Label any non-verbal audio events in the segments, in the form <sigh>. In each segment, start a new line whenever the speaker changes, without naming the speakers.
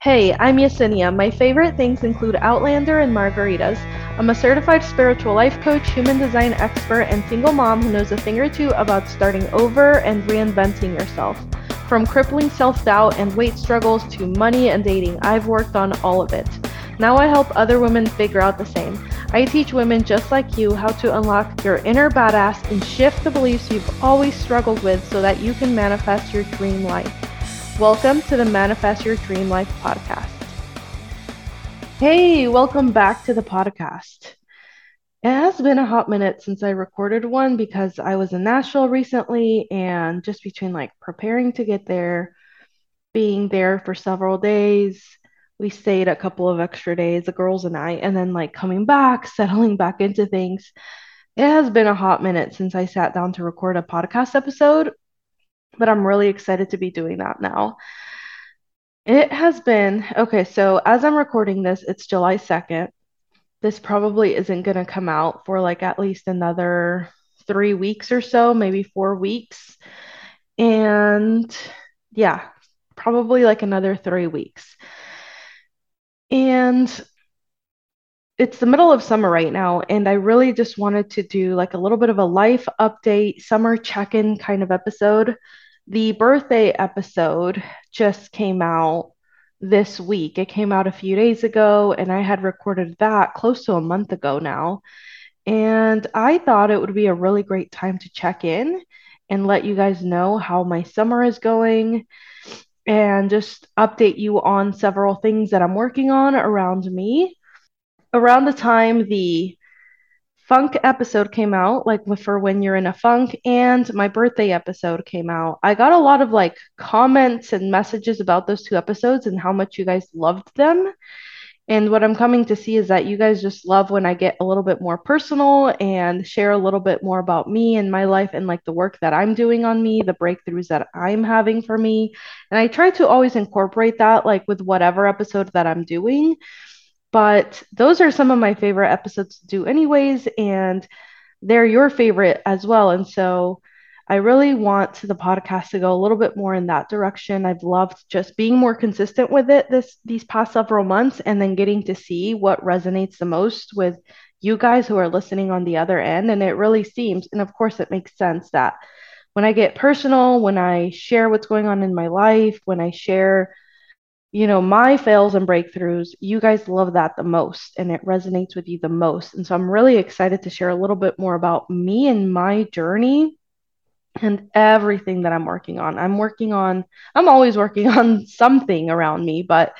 Hey, I'm Yesenia. My favorite things include Outlander and margaritas. I'm a certified spiritual life coach, human design expert, and single mom who knows a thing or two about starting over and reinventing yourself. From crippling self doubt and weight struggles to money and dating, I've worked on all of it. Now I help other women figure out the same. I teach women just like you how to unlock your inner badass and shift the beliefs you've always struggled with so that you can manifest your dream life. Welcome to the Manifest Your Dream Life podcast. Hey, welcome back to the podcast. It has been a hot minute since I recorded one because I was in Nashville recently and just between like preparing to get there, being there for several days, we stayed a couple of extra days, the girls and I, and then like coming back, <laughs> settling back into things. It has been a hot minute since I sat down to record a podcast episode, but I'm really excited to be doing that now. It has been okay. So, as I'm recording this, it's July 2nd. This probably isn't going to come out for like at least another three weeks or so, maybe four weeks. And yeah, probably like another three weeks. And it's the middle of summer right now, and I really just wanted to do like a little bit of a life update, summer check in kind of episode the birthday episode just came out this week. It came out a few days ago, and I had recorded that close to a month ago now. And I thought it would be a really great time to check in and let you guys know how my summer is going and just update you on several things that I'm working on around me. Around the time the funk episode came out, like for when you're in a funk, and my birthday episode came out. I got a lot of like comments and messages about those two episodes and how much you guys loved them. And what I'm coming to see is that you guys just love when I get a little bit more personal and share a little bit more about me and my life and like the work that I'm doing on me, the breakthroughs that I'm having for me. And I try to always incorporate that like with whatever episode that I'm doing but those are some of my favorite episodes to do, anyways, and they're your favorite as well. And so I really want the podcast to go a little bit more in that direction. I've loved just being more consistent with it this these past several months and then getting to see what resonates the most with you guys who are listening on the other end. And it really seems, and of course, it makes sense that when I get personal, when I share what's going on in my life, when I share you know, my fails and breakthroughs, you guys love that the most and it resonates with you the most. And so I'm really excited to share a little bit more about me and my journey and everything that I'm working on. I'm working on, I'm always working <laughs> on something around me, but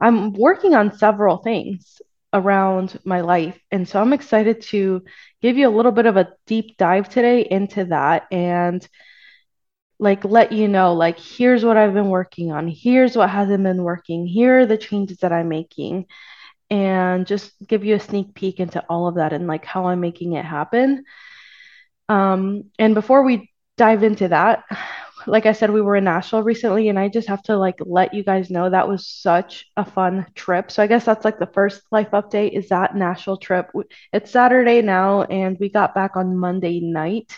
I'm working on several things around my life. And so I'm excited to give you a little bit of a deep dive today into that and like let you know like here's what I've been working on. Here's what hasn't been working. Here are the changes that I'm making. And just give you a sneak peek into all of that and like how I'm making it happen. Um and before we dive into that like I said we were in Nashville recently and I just have to like let you guys know that was such a fun trip. So I guess that's like the first life update is that Nashville trip. It's Saturday now and we got back on Monday night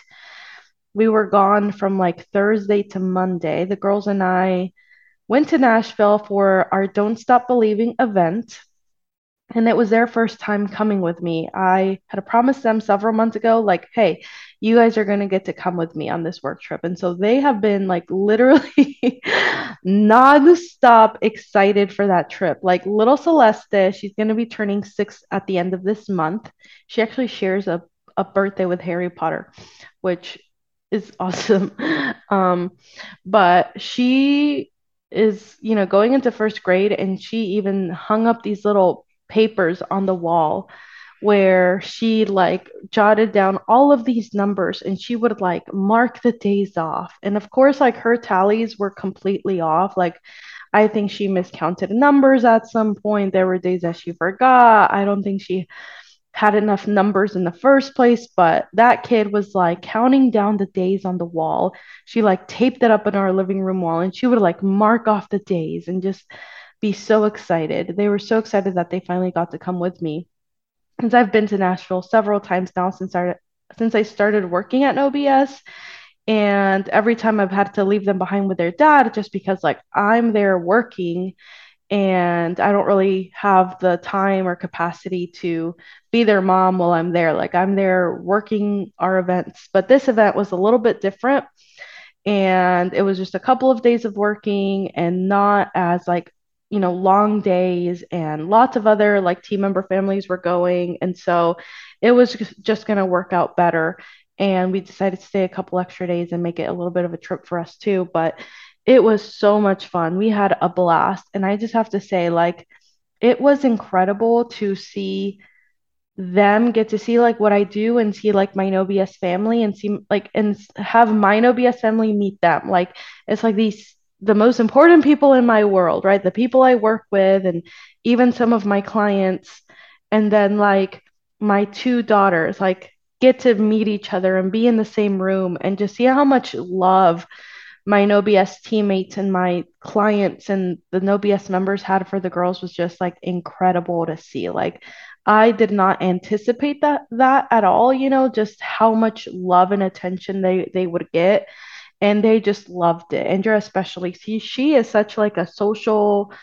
we were gone from like Thursday to Monday. The girls and I went to Nashville for our Don't Stop Believing event. And it was their first time coming with me. I had promised them several months ago, like, hey, you guys are going to get to come with me on this work trip. And so they have been like <laughs> literally non-stop excited for that trip. Like little Celeste, she's going to be turning six at the end of this month. She actually shares a, a birthday with Harry Potter, which is awesome. <laughs> Um, but she is, you know, going into first grade and she even hung up these little papers on the wall where she like jotted down all of these numbers and she would like mark the days off. And of course, like her tallies were completely off. Like I think she miscounted numbers at some point. There were days that she forgot. I don't think she had enough numbers in the first place, but that kid was like counting down the days on the wall. She like taped it up in our living room wall and she would like mark off the days and just be so excited. They were so excited that they finally got to come with me. Since I've been to Nashville several times now since I since I started working at OBS and every time I've had to leave them behind with their dad just because like I'm there working and I don't really have the time or capacity to be their mom while I'm there. Like I'm there working our events, but this event was a little bit different. And it was just a couple of days of working and not as like you know long days and lots of other like team member families were going. And so it was just going to work out better. And we decided to stay a couple extra days and make it a little bit of a trip for us too. But it was so much fun we had a blast and i just have to say like it was incredible to see them get to see like what I do and see like my No BS family and see like and have my No BS family meet them. Like it's like these the most important people in my world, right? The people I work with and even some of my clients and then like my two daughters like get to meet each other and be in the same room and just see how much love my NoBS teammates and my clients and the NoBS members had for the girls was just like incredible to see. Like I did not anticipate that that at all, you know, just how much love and attention they they would get and they just loved it. Andrea especially. See, she is such like a social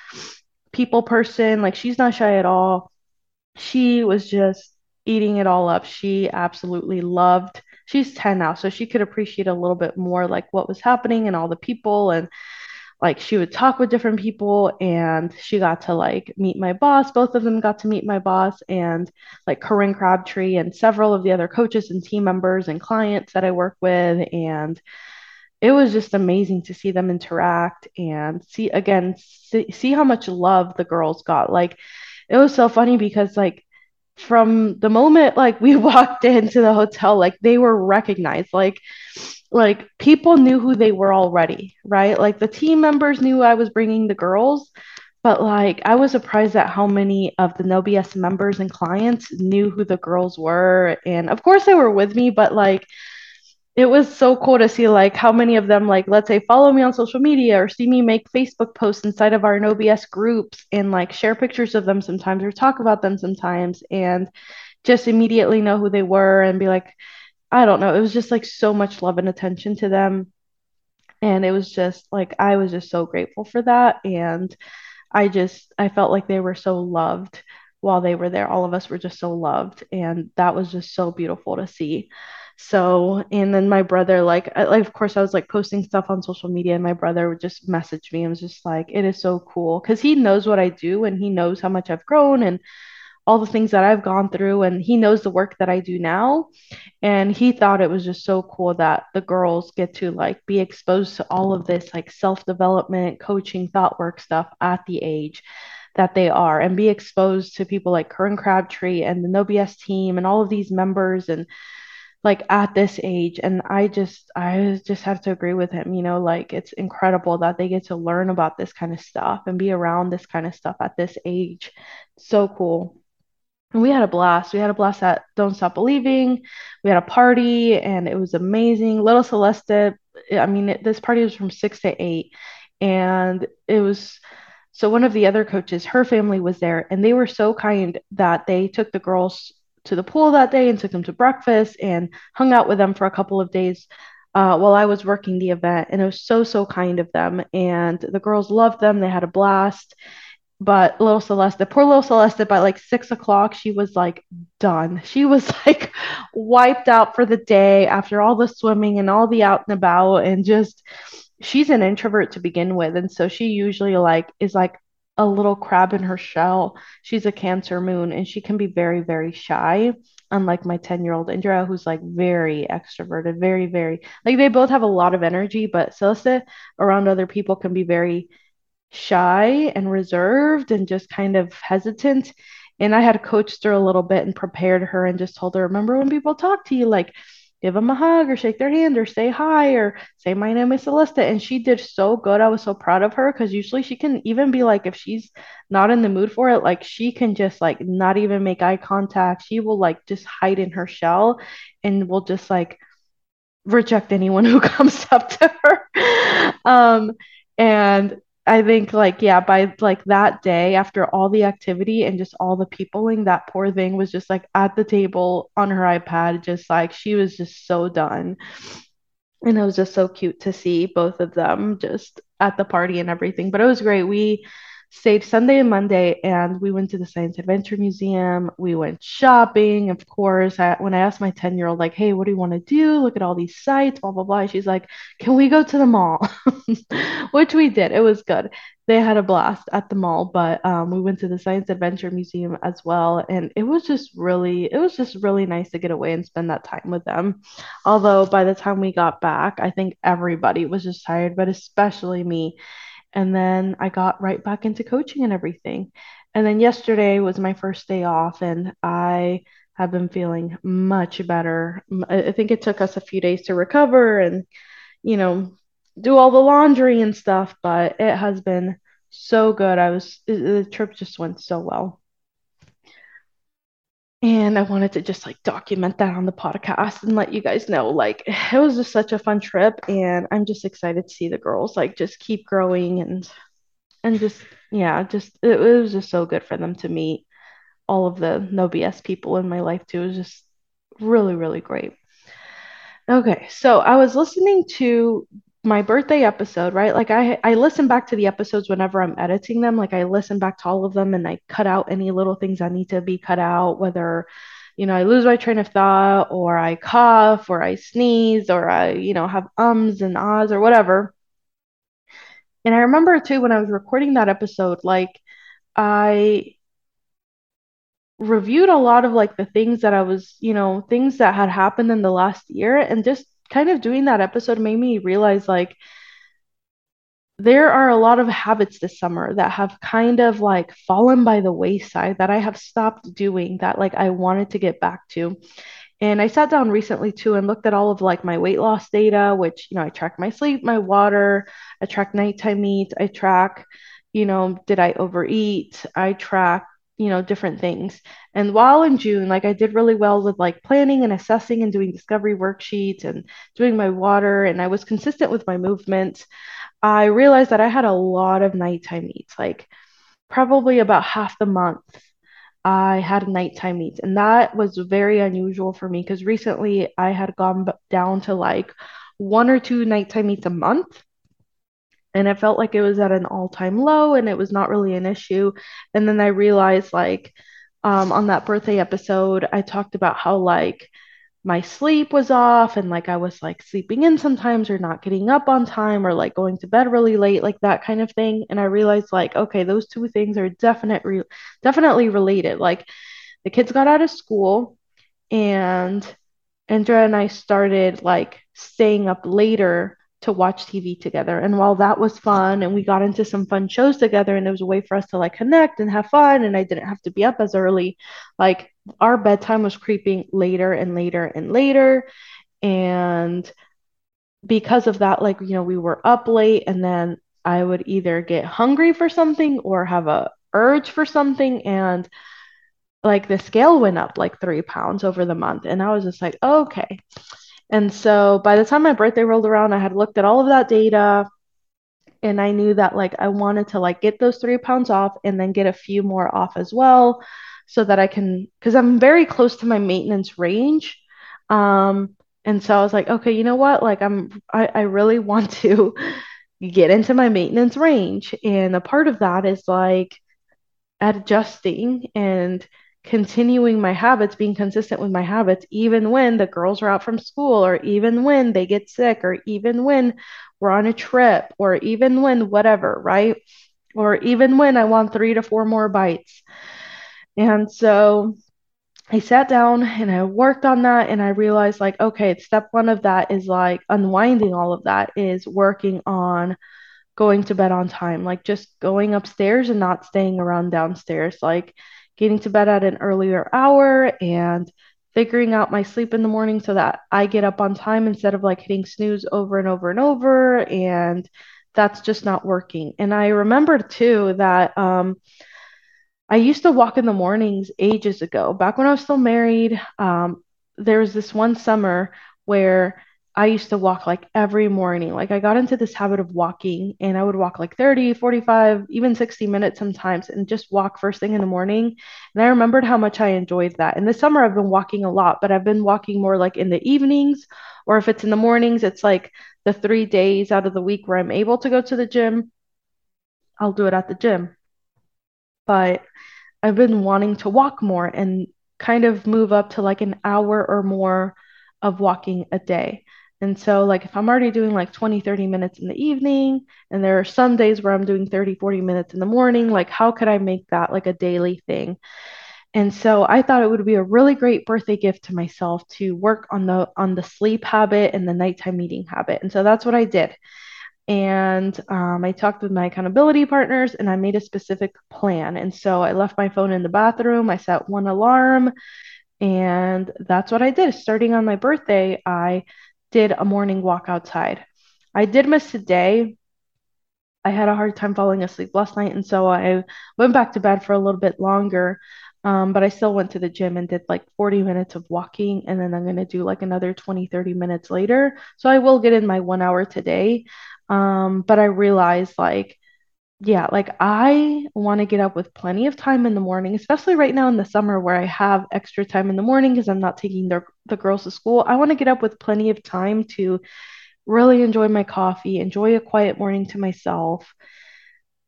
people person, like she's not shy at all. She was just eating it all up. She absolutely loved. She's 10 now, so she could appreciate a little bit more like what was happening and all the people and like she would talk with different people and she got to like meet my boss. Both of them got to meet my boss and like corinne crabtree and several of the other coaches and team members and clients that i work with and it was just amazing to see them interact and see again see, see how much love the girls got. Like it was so funny because like from the moment like we <laughs> walked into the hotel like they were recognized like like people knew who they were already, right? Like the team members knew I was bringing the girls, but like I was surprised at how many of the No members and clients knew who the girls were. And of course they were with me, but like it was so cool to see like how many of them like let's say follow me on social media or see me make Facebook posts inside of our nobs groups and like share pictures of them sometimes or talk about them sometimes and just immediately know who they were and be like I don't know. It was just like so much love and attention to them. And it was just like, I was just so grateful for that. And I just, I felt like they were so loved while they were there. All of us were just so loved. And that was just so beautiful to see. So, and then my brother, like, I, like, of course, I was like posting stuff on social media, and my brother would just message me and was just like, it is so cool. Because he knows what I do and he knows how much I've grown and all the things that I've gone through and he knows the work that I do now. And he thought it was just so cool that the girls get to like be exposed to all of this like self-development, coaching, thought work stuff at the age that they are and be exposed to people like Corinne Crabtree and the No BS team and all of these members and like at this age and I just I just have to agree with him, you know, like it's incredible that they get to learn about this kind of stuff and be around this kind of stuff at this age. So cool and we had a blast. We had a blast at Don't Stop Believing. We had a party and it was amazing. Little Celeste, I mean, it, this party was from six to eight. And it was so one of the other coaches, her family was there and they were so kind that they took the girls to the pool that day and took them to breakfast and hung out with them for a couple of days uh, while I was working the event. And it was so, so kind of them. And the girls loved them. They had a blast but little Celeste, poor little Celeste, by like six o'clock, she was like done. She was <laughs> like wiped out for the day after all the swimming and all the out and about, and just she's an introvert to begin with, and so she usually like is like a little crab in her shell. She's a Cancer moon, and she can be very, very shy. Unlike my 10 year old Indra, who's like very extroverted, very, very like they both have a lot of energy, but Celeste around other people can be very shy and reserved and just kind of hesitant. And I had coached her a little bit and prepared her and just told her, remember when people talk to you, like give them a hug or shake their hand or say hi or say my name is Celeste. And she did so good. I was so proud of her because usually she can even be like, if she's not in the mood for it, like she can just like not even make eye contact. She will like just hide in her shell and will just like reject anyone <laughs> who comes up to her. Um, and I think like yeah, by like that day after all the activity and just all the peopling, that poor thing was just like at the table on her iPad, just like she was just so done. And it was just so cute to see both of them just at the party and everything. But it was great. We stayed Sunday and Monday, and we went to the Science Adventure Museum. We went shopping, of course. I, when I asked my 10 year old, like, hey, what do you want to do? Look at all these sites, blah, blah, blah. She's like, can we go to the mall? <laughs> Which we did. It was good. They had a blast at the mall, but um, we went to the Science Adventure Museum as well. And it was just really, it was just really nice to get away and spend that time with them. Although by the time we got back, I think everybody was just tired, but especially me and then I got right back into coaching and everything. And then yesterday was my first day off, and I have been feeling much better. I think it took us a few days to recover and, you know, do all the laundry and stuff, but it has been so good. I was, the trip just went so well. And I wanted to just like document that on the podcast and let you guys know like it was just such a fun trip and I'm just excited to see the girls like just keep growing and and just yeah, just it, it was just so good for them to meet all of the no BS people in my life too. It was just really, really great. Okay, so I was listening to my birthday episode, right? Like I I listen back to the episodes whenever I'm editing them. Like I listen back to all of them and I cut out any little things that need to be cut out, whether you know, I lose my train of thought or I cough or I sneeze or I, you know, have ums and ahs or whatever. And I remember too when I was recording that episode, like I reviewed a lot of like the things that I was, you know, things that had happened in the last year and just kind of doing that episode made me realize like there are a lot of habits this summer that have kind of like fallen by the wayside that I have stopped doing that like I wanted to get back to. And I sat down recently too and looked at all of like my weight loss data, which, you know, I track my sleep, my water, I track nighttime eats, I track, you know, did I overeat? I track you know different things. And while in june like i did really well with like planning and assessing and doing discovery worksheets and doing my water and i was consistent with my movement i realized that i had a lot of nighttime eats like probably about half the month i had nighttime eats and that was very unusual for me because recently i had gone down to like one or two nighttime eats a month and it felt like it was at an all-time low and it was not really an issue. And then i realized like um, on that birthday episode i talked about how like my sleep was off and like i was like sleeping in sometimes or not getting up on time or like going to bed really late like that kind of thing. And i realized like okay those two things are definitely definitely related. Like the kids got out of school and andrea and i started like staying up later to watch TV together. And while that was fun and we got into some fun shows together and it was a way for us to like connect and have fun and I didn't have to be up as early, like our bedtime was creeping later and later and later. And because of that, like, you know, we were up late and then I would either get hungry for something or have a urge for something and like the scale went up like three pounds over the month and i was just like okay and so by the time my birthday rolled around, I had looked at all of that data and I knew that like I wanted to like get those three pounds off and then get a few more off as well so that I can because I'm very close to my maintenance range. Um, and so I was like, okay, you know what? Like I'm I, I really <laughs> want to get into my maintenance range. And a part of that is like adjusting and continuing my habits, being consistent with my habits, even when the girls are out from school, or even when they get sick, or even when we're on a trip, or even when whatever, right? Or even when I want three to four more bites. And so I sat down and I worked on that and I realized like okay step 1 of that is like unwinding all of that is working on going to bed on time like just going upstairs and not staying around downstairs like getting to bed at an earlier hour and figuring out my sleep in the morning so that I get up on time instead of like hitting snooze over and over and over. And that's just not working. And I remember too that um, I used to walk in the mornings ages ago, back when I was still married. Um, there was this one summer where I used to walk like every morning. Like I got into this habit of walking and I would walk like 30, 45, even 60 minutes sometimes and just walk first thing in the morning. And I remembered how much I enjoyed that. And this summer I've been walking a lot, but I've been walking more like in the evenings or if it's in the mornings, it's like the 3 days out of the week where I'm able to go to the gym. I'll do it at the gym. but I've been wanting to walk more and kind of move up to like an hour or more of walking a day. And so, like, if I'm already doing like 20, 30 minutes in the evening, and there are some days where I'm doing 30, 40 minutes in the morning, like, how could I make that like a daily thing? And so I thought it would be a really great birthday gift to myself to work on the on the sleep habit and the nighttime eating habit. And so that's what I did. And um, I talked with my accountability partners and I made a specific plan. And so I left my phone in the bathroom. I set one alarm and that's what I did. Starting on my birthday, I did a morning walk outside. I did miss a day. I had a hard time falling asleep last night. And so I went back to bed for a little bit longer. Um, but I still went to the gym and did like 40 minutes of walking. And then I'm going to do like another 20, 30 minutes later. So I will get in my one hour today. Um, but I realized like, yeah, like I want to get up with plenty of time in the morning, especially right now in the summer where I have extra time in the morning because I'm not taking the, the girls to school. I want to get up with plenty of time to really enjoy my coffee, enjoy a quiet morning to myself,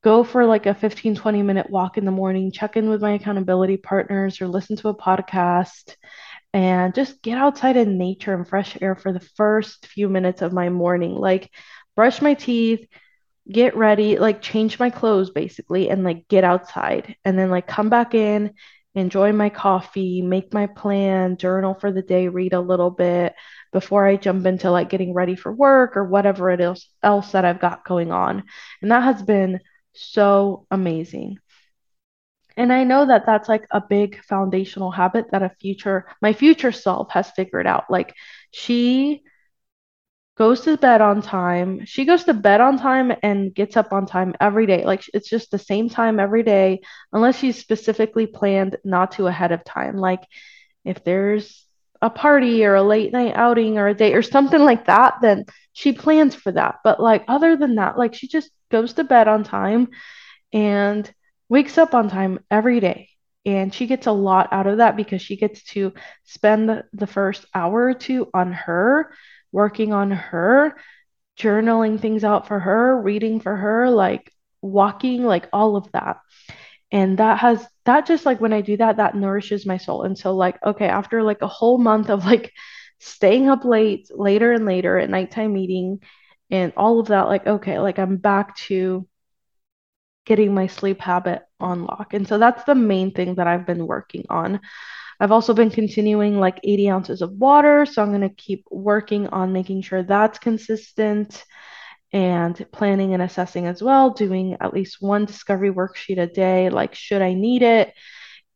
go for like a 15, 20 minute walk in the morning, check in with my accountability partners or listen to a podcast and just get outside in nature and fresh air for the first few minutes of my morning. Like, brush my teeth, get ready, like change my clothes basically, and like get outside and then like come back in, enjoy my coffee, make my plan, journal for the day, read a little bit before I jump into like getting ready for work or whatever it is else that I've got going on. And that has been so amazing. And I know that that's like a big foundational habit that a future, my future self has figured out. Like she goes to bed on time. She goes to bed on time and gets up on time every day. Like it's just the same time every day, unless she's specifically planned not to ahead of time. Like if there's a party or a late night outing or a date or something like that, then she plans for that. But like other than that, like she just goes to bed on time and wakes up on time every day. And she gets a lot out of that because she gets to spend the, the first hour or two on her working on her, journaling things out for her, reading for her, like walking, like all of that. And that has that just like when I do that, that nourishes my soul. And so, like, okay, after like a whole month of like staying up late, later and later at nighttime meeting and all of that, like, okay, like I'm back to getting my sleep habit on lock. And so that's the main thing that I've been working on. I've also been continuing like 80 ounces of water. So I'm going to keep working on making sure that's consistent and planning and assessing as well, doing at least one discovery worksheet a day, like should I need it?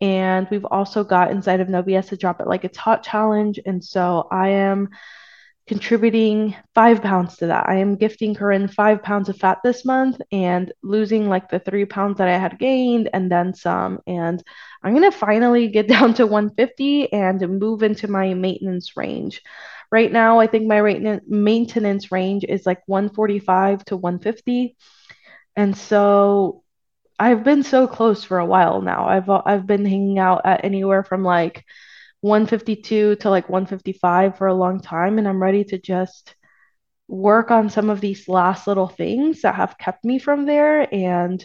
And we've also got inside of No to drop it like it's hot challenge. And so I am contributing five pounds to that. I am gifting Corinne five pounds of fat this month and losing like the three pounds that I had gained and then some. And I'm going to finally get <laughs> down to 150 and move into my maintenance range. Right now, I think my maintenance range is like 145 to 150. And so I've been so close for a while now. I've I've been hanging out at anywhere from like 152 to like 155 for a long time and I'm ready to just work on some of these last little things that have kept me from there and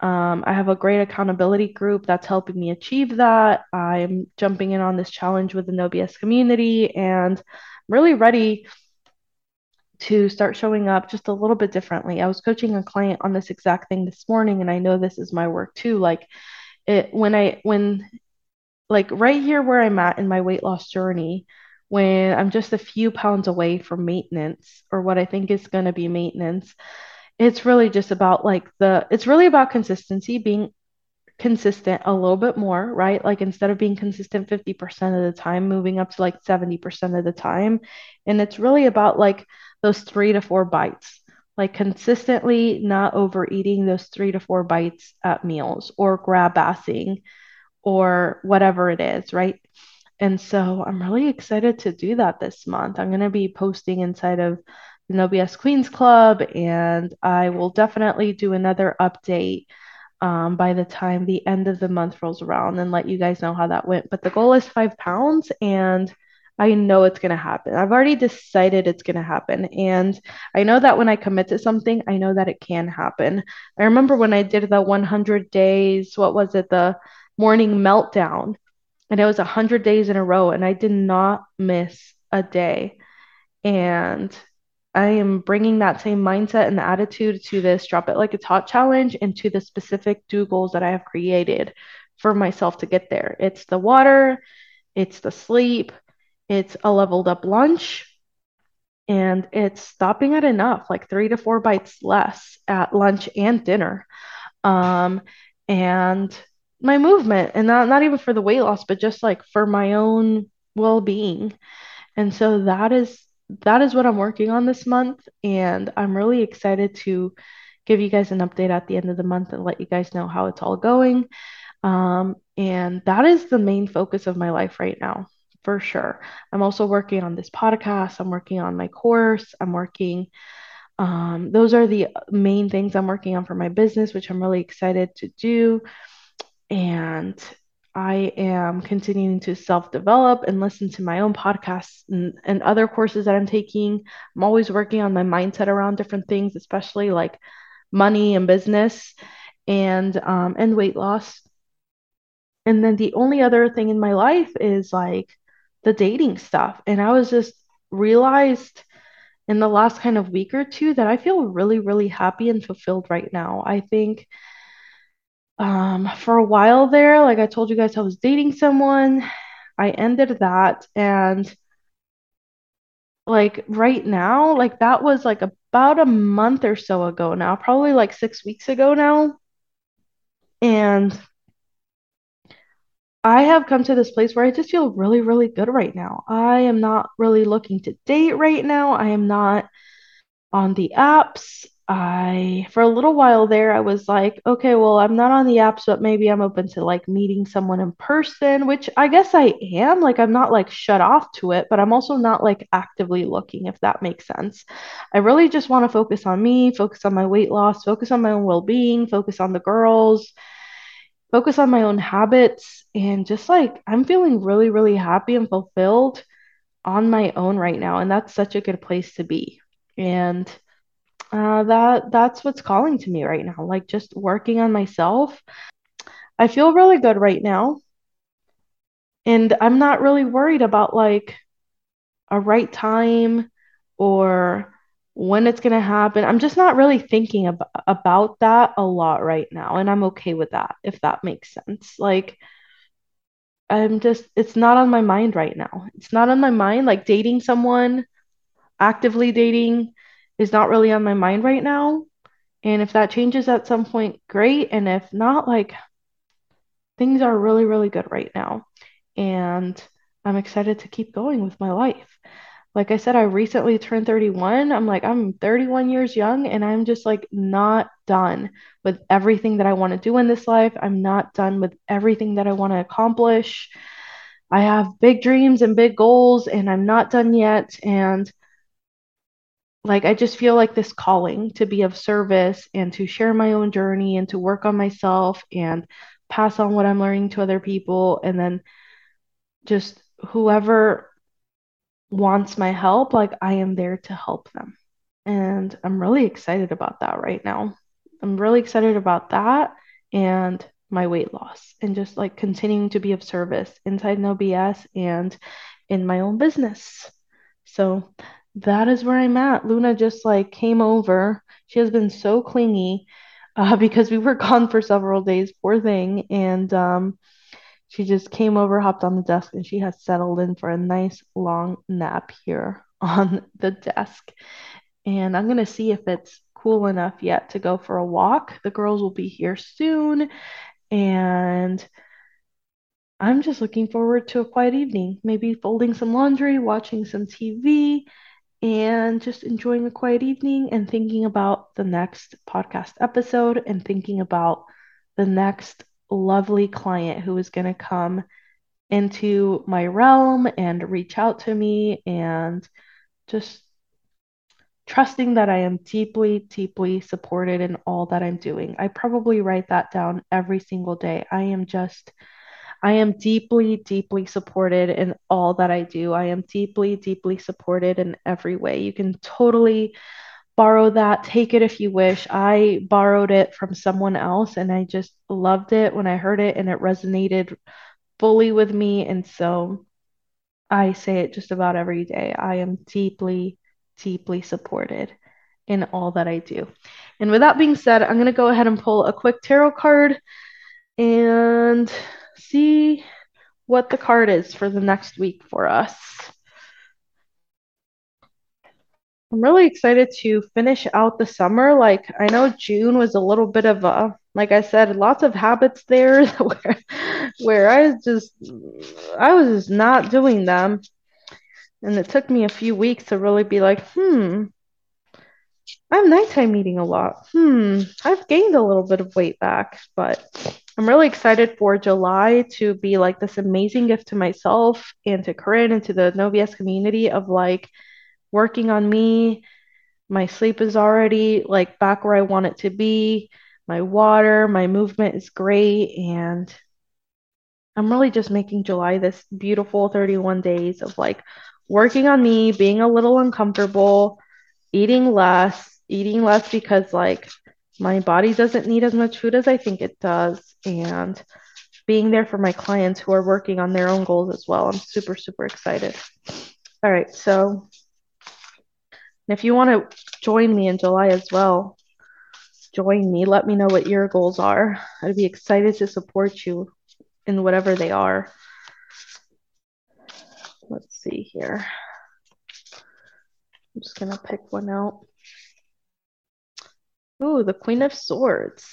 um, I have a great accountability group that's helping me achieve that. I'm jumping in on this challenge with the No BS community and I'm really ready to start showing up just a little bit differently. I was coaching a client on this exact thing this morning and I know this is my work too. Like it when I when like right here where I'm at in my weight loss journey, when I'm just a few pounds away from maintenance or what I think is going to be maintenance, it's really just about like the, it's really about consistency, being consistent a little bit more, right? Like instead of being consistent 50% of the time, moving up to like 70% of the time. And it's really about like those three to four bites, like consistently not overeating those three to four bites at meals or grab assing or whatever it is, right? And so I'm really excited to do that this month. I'm going to be posting inside of the No BS Queens Club, and I will definitely do another update um, by the time the end of the month rolls around and let you guys know how that went. But the goal is five pounds, and I know it's going to happen. I've already decided it's going to happen. And I know that when I commit to something, I know that it can happen. I remember when I did the 100 days, what was it, the morning meltdown, and it was 100 days in a row, and I did not miss a day. And I am bringing that same mindset and attitude to this drop it like it's hot challenge and to the specific do goals that I have created for myself to get there. It's the water, it's the sleep, it's a leveled up lunch, and it's stopping at enough, like three to four bites less at lunch and dinner. Um, and my movement, and not, not even for the weight loss, but just like for my own well being. And so that is that is what I'm working on this month. And I'm really excited to give you guys an update at the end of the month and let you guys know how it's all going. Um, and that is the main focus of my life right now, for sure. I'm also working on this podcast, I'm working on my course, I'm working. Um, those are the main things I'm working on for my business, which I'm really excited to do. And I am continuing to self develop and listen to my own podcasts and, and other courses that I'm taking. I'm always working on my mindset around different things, especially like money and business and um, and weight loss. And then the only other thing in my life is like the dating stuff. And I was just realized in the last kind of week or two that I feel really, really happy and fulfilled right now. I think um, for a while there, like I told you guys, I was dating someone. I ended that. And like right now, like that was like about a month or so ago now, probably like six weeks ago now. And I have come to this place where I just feel really, really good right now. I am not really looking to date right now. I am not on the apps. I, for a little while there, I was like, okay, well, I'm not on the apps, but maybe I'm open to like meeting someone in person, which I guess I am. Like, I'm not like shut off to it, but I'm also not like actively looking, if that makes sense. I really just want to focus on me, focus on my weight loss, focus on my own well being, focus on the girls, focus on my own habits, and just like I'm feeling really, really happy and fulfilled on my own right now. And that's such a good place to be. And uh, that that's what's calling to me right now. Like just working on myself. I feel really good right now. And I'm not really worried about like a right time or when it's going to happen. I'm just not really thinking ab- about that a lot right now. And I'm okay with that, if that makes sense. Like, I'm just, it's not on my mind right now. It's not on my mind. Like, dating someone, actively dating, is not really on my mind right now. And if that changes at some point, great. And if not, like things are really, really good right now. And I'm excited to keep going with my life. Like I said, I recently turned 31. I'm like, I'm 31 years young and I'm just like not done with everything that I want to do in this life. I'm not done with everything that I want to accomplish. I have big dreams and big goals and I'm not done yet. And like I just feel like this calling to be of service and to share my own journey and to work on myself and pass on what I'm learning to other people and then just whoever wants my help like I am there to help them. And I'm really excited about that right now. I'm really excited about that and my weight loss and just like continuing to be of service inside no BS and in my own business. So that is where I'm at. Luna just like came over. She has been so clingy uh, <laughs> because we were gone for several days, poor thing. And um, she just came over, hopped on the desk, and she has settled in for a nice long nap here <laughs> on the desk. And I'm going to see if it's cool enough yet to go for a walk. The girls will be here soon. And I'm just looking forward to a quiet evening, maybe folding some laundry, watching some TV, and just enjoying a quiet evening and thinking about the next podcast episode and thinking about the next lovely client who is going to come into my realm and reach out to me and just trusting that I am deeply, deeply supported in all that I'm doing. I probably write that down every single day. I am just, I am deeply, deeply supported in all that I do. I am deeply, deeply supported in every way. You can totally borrow that, take it if you wish. I borrowed it from someone else and I just loved it when I heard it and it resonated fully with me. And so I say it just about every day. I am deeply, deeply supported in all that I do. And with that being said, I'm going to go ahead and pull a quick tarot card and see what the card is for the next week for us. I'm really excited to finish out the summer. Like, I know June was a little bit of a, like I said, lots of habits there <laughs> where, where I just, I was just not doing them. And it took me a few weeks to really be like, hmm, I'm nighttime eating a lot. Hmm, I've gained a little bit of weight back, but I'm really excited for July to be like this amazing gift to myself and to Corinne and to the No BS community of like working on me. My sleep is already like back where I want it to be. My water, my movement is great. And I'm really just making July this beautiful 31 days of like working on me, being a little uncomfortable, eating less, eating less because like my body doesn't need as much food as I think it does. And being there for my clients who are working on their own goals as well. I'm super, super excited. All right. So if you want to join me in July as well, join me. Let me know what your goals are. I'd be excited to support you in whatever they are. Let's see here. I'm just going to pick one out. Ooh, the Queen of Swords.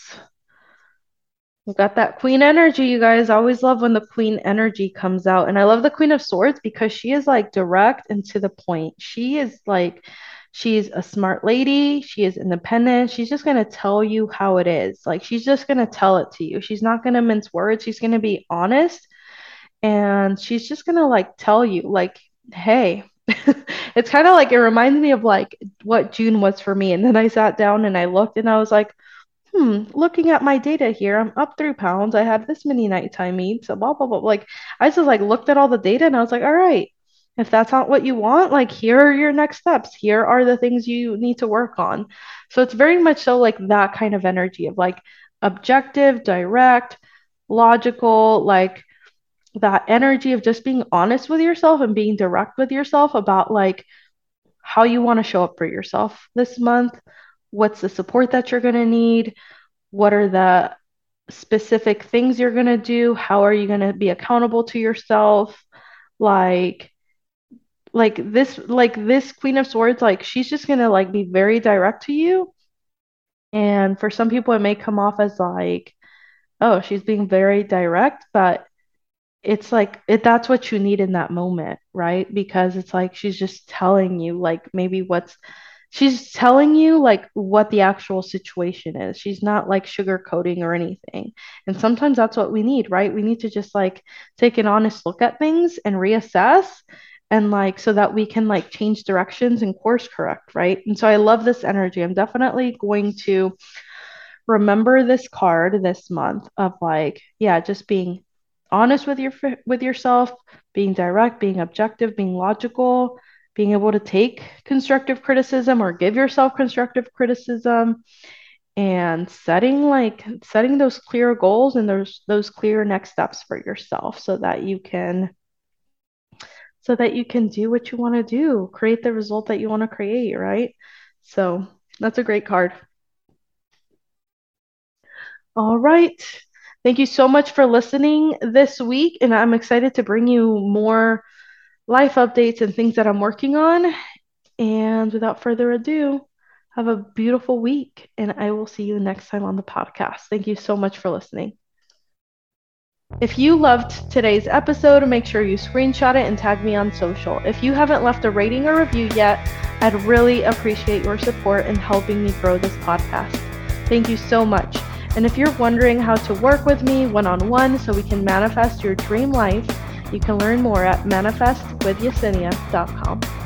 We got that queen energy, you guys. Always love when the queen energy comes out. And I love the Queen of Swords because she is like direct and to the point. She is like, she's a smart lady. She is independent. She's just going to tell you how it is. Like, she's just going to tell it to you. She's not going to mince words. She's going to be honest. And she's just going to like tell you, like, hey, <laughs> it's kind of like it reminds me of like what June was for me. And then I sat down and I looked and I was like, hmm, looking at my data here, I'm up three pounds. I had this many nighttime eats, so blah blah blah. Like I just like looked at all the data and I was like, all right, if that's not what you want, like here are your next steps. Here are the things you need to work on. So it's very much so like that kind of energy of like objective, direct, logical, like that energy of just being honest with yourself and being direct with yourself about like how you want to show up for yourself this month. What's the support that you're going to need? What are the specific things you're going to do? How are you going to be accountable to yourself? Like, like this like this queen of swords like she's just gonna like be very direct to you and for some people it may come off as like oh she's being very direct but it's like it, that's what you need in that moment right? Because it's like she's just telling you like maybe what's she's telling you like what the actual situation is. She's not like sugarcoating or anything. And sometimes that's what we need right? We need to just like take an honest look at things and reassess and like so that we can like change directions and course correct right? And so i love this energy. I'm definitely going to remember this card this month of like yeah just being honest with your with yourself, being direct, being objective, being logical, being able to take constructive criticism or give yourself constructive criticism and setting like setting those clear goals and those those clear next steps for yourself so that you can so that you can do what you want to do, create the result that you want to create, right? So, that's a great card. All right. Thank you so much for listening this week. And I'm excited to bring you more life updates and things that I'm working on. And without further ado, have a beautiful week. And I will see you next time on the podcast. Thank you so much for listening. If you loved today's episode, make sure you screenshot it and tag me on social. If you haven't left a rating or review yet, I'd really appreciate your support in helping me grow this podcast. Thank you so much. And if you're wondering how to work with me one on one so we can manifest your dream life, you can learn more at manifestwithyesenia.com.